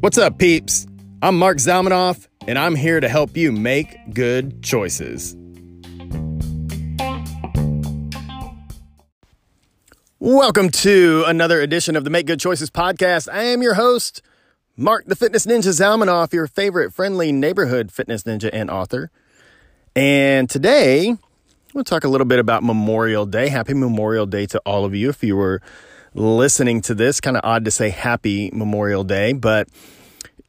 What's up, peeps? I'm Mark Zalmanoff, and I'm here to help you make good choices. Welcome to another edition of the Make Good Choices podcast. I am your host, Mark the Fitness Ninja Zalmanoff, your favorite friendly neighborhood fitness ninja and author. And today, we'll talk a little bit about Memorial Day. Happy Memorial Day to all of you. If you were listening to this, kind of odd to say happy Memorial Day, but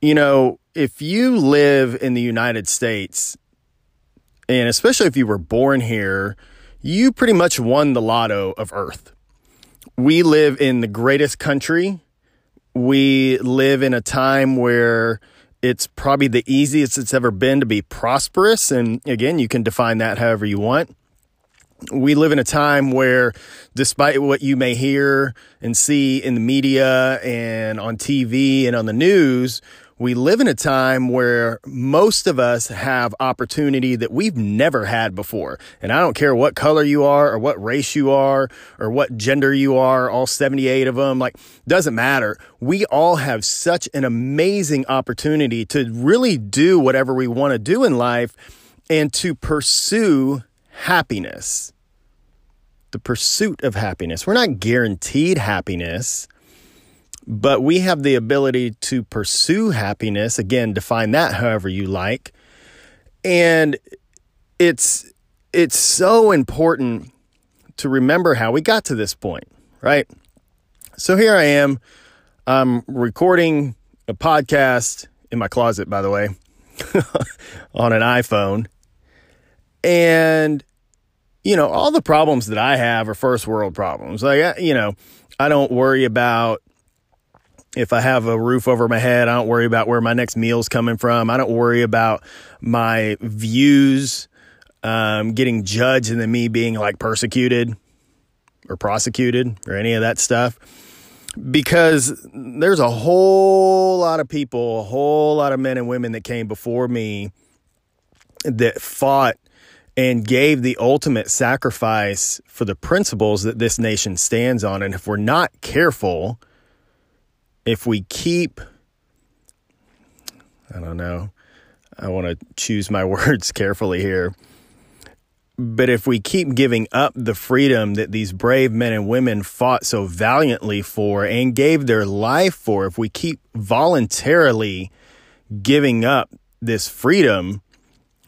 you know, if you live in the United States, and especially if you were born here, you pretty much won the lotto of Earth. We live in the greatest country. We live in a time where it's probably the easiest it's ever been to be prosperous. And again, you can define that however you want we live in a time where, despite what you may hear and see in the media and on TV and on the news, we live in a time where most of us have opportunity that we've never had before. And I don't care what color you are or what race you are or what gender you are, all 78 of them, like, doesn't matter. We all have such an amazing opportunity to really do whatever we want to do in life and to pursue happiness. The pursuit of happiness. We're not guaranteed happiness, but we have the ability to pursue happiness. Again, define that however you like. And it's it's so important to remember how we got to this point, right? So here I am. I'm recording a podcast in my closet, by the way, on an iPhone. And, you know, all the problems that I have are first world problems. Like, you know, I don't worry about if I have a roof over my head. I don't worry about where my next meal's coming from. I don't worry about my views um, getting judged and then me being like persecuted or prosecuted or any of that stuff. Because there's a whole lot of people, a whole lot of men and women that came before me that fought and gave the ultimate sacrifice for the principles that this nation stands on. And if we're not careful, if we keep, I don't know, I want to choose my words carefully here. But if we keep giving up the freedom that these brave men and women fought so valiantly for and gave their life for, if we keep voluntarily giving up this freedom,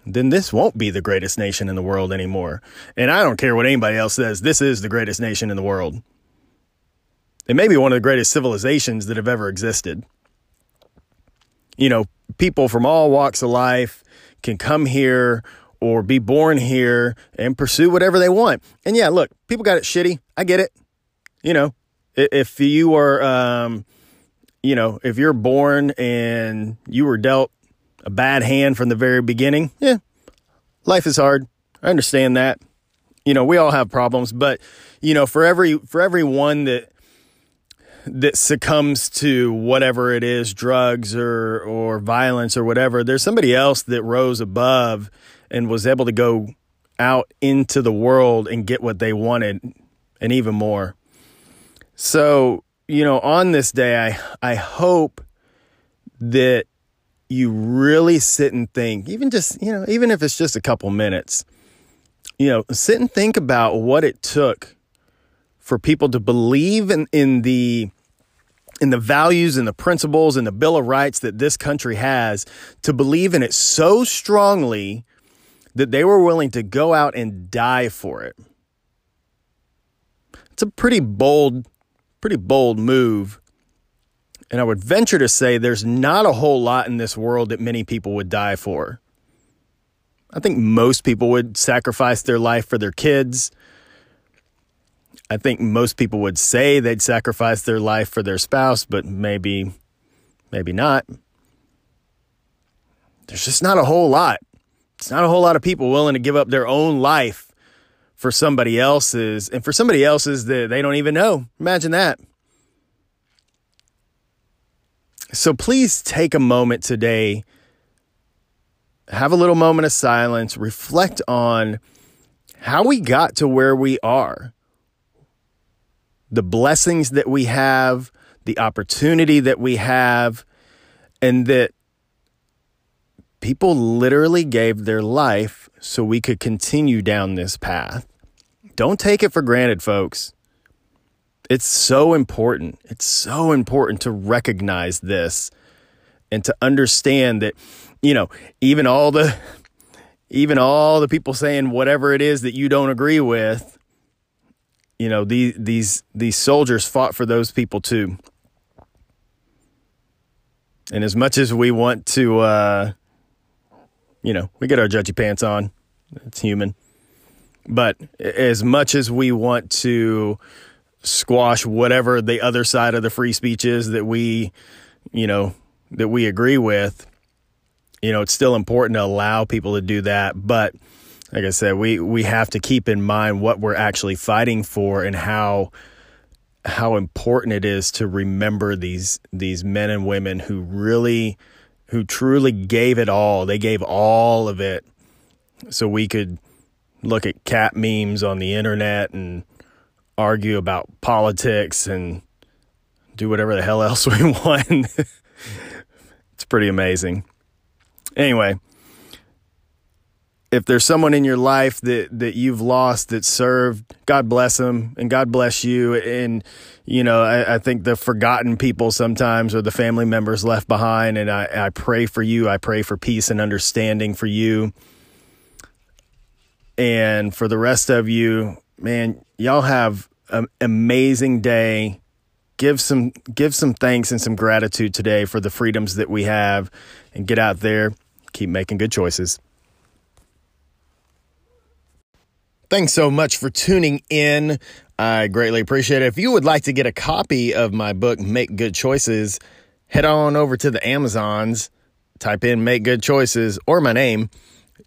then this won't be the greatest nation in the world anymore. And I don't care what anybody else says, this is the greatest nation in the world. It may be one of the greatest civilizations that have ever existed. You know, people from all walks of life can come here or be born here and pursue whatever they want. And yeah, look, people got it shitty. I get it. You know, if you are, um, you know, if you're born and you were dealt a bad hand from the very beginning, yeah, life is hard. I understand that. You know, we all have problems, but you know, for every for every one that that succumbs to whatever it is, drugs or or violence or whatever, there's somebody else that rose above and was able to go out into the world and get what they wanted and even more. So, you know, on this day I I hope that you really sit and think, even just, you know, even if it's just a couple minutes, you know, sit and think about what it took for people to believe in, in the in the values and the principles and the Bill of Rights that this country has, to believe in it so strongly that they were willing to go out and die for it. It's a pretty bold, pretty bold move and I would venture to say there's not a whole lot in this world that many people would die for. I think most people would sacrifice their life for their kids. I think most people would say they'd sacrifice their life for their spouse, but maybe, maybe not. There's just not a whole lot. It's not a whole lot of people willing to give up their own life for somebody else's, and for somebody else's that they don't even know. Imagine that. So please take a moment today, have a little moment of silence, reflect on how we got to where we are. the blessings that we have, the opportunity that we have, and that people literally gave their life so we could continue down this path. Don't take it for granted, folks. It's so important. It's so important to recognize this and to understand that, you know, even all the even all the people saying whatever it is that you don't agree with, you know, these these these soldiers fought for those people too. And as much as we want to uh you know, we get our judgy pants on. It's human. But as much as we want to squash whatever the other side of the free speech is that we, you know, that we agree with, you know, it's still important to allow people to do that. But like I said, we, we have to keep in mind what we're actually fighting for and how how important it is to remember these these men and women who really who truly gave it all. They gave all of it so we could look at cat memes on the internet and argue about politics and do whatever the hell else we want. it's pretty amazing. Anyway, if there's someone in your life that that you've lost that served, God bless them and God bless you. And you know, I, I think the forgotten people sometimes or the family members left behind. And I, I pray for you. I pray for peace and understanding for you. And for the rest of you, man, y'all have an amazing day. Give some give some thanks and some gratitude today for the freedoms that we have and get out there, keep making good choices. Thanks so much for tuning in. I greatly appreciate it. If you would like to get a copy of my book, Make Good Choices, head on over to the Amazons, type in Make Good Choices or my name.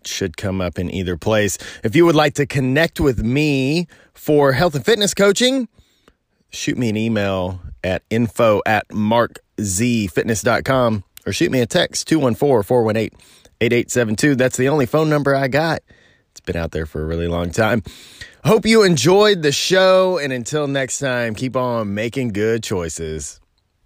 Should come up in either place. If you would like to connect with me for health and fitness coaching, shoot me an email at info at markzfitness.com or shoot me a text 214 418 8872. That's the only phone number I got. It's been out there for a really long time. Hope you enjoyed the show. And until next time, keep on making good choices.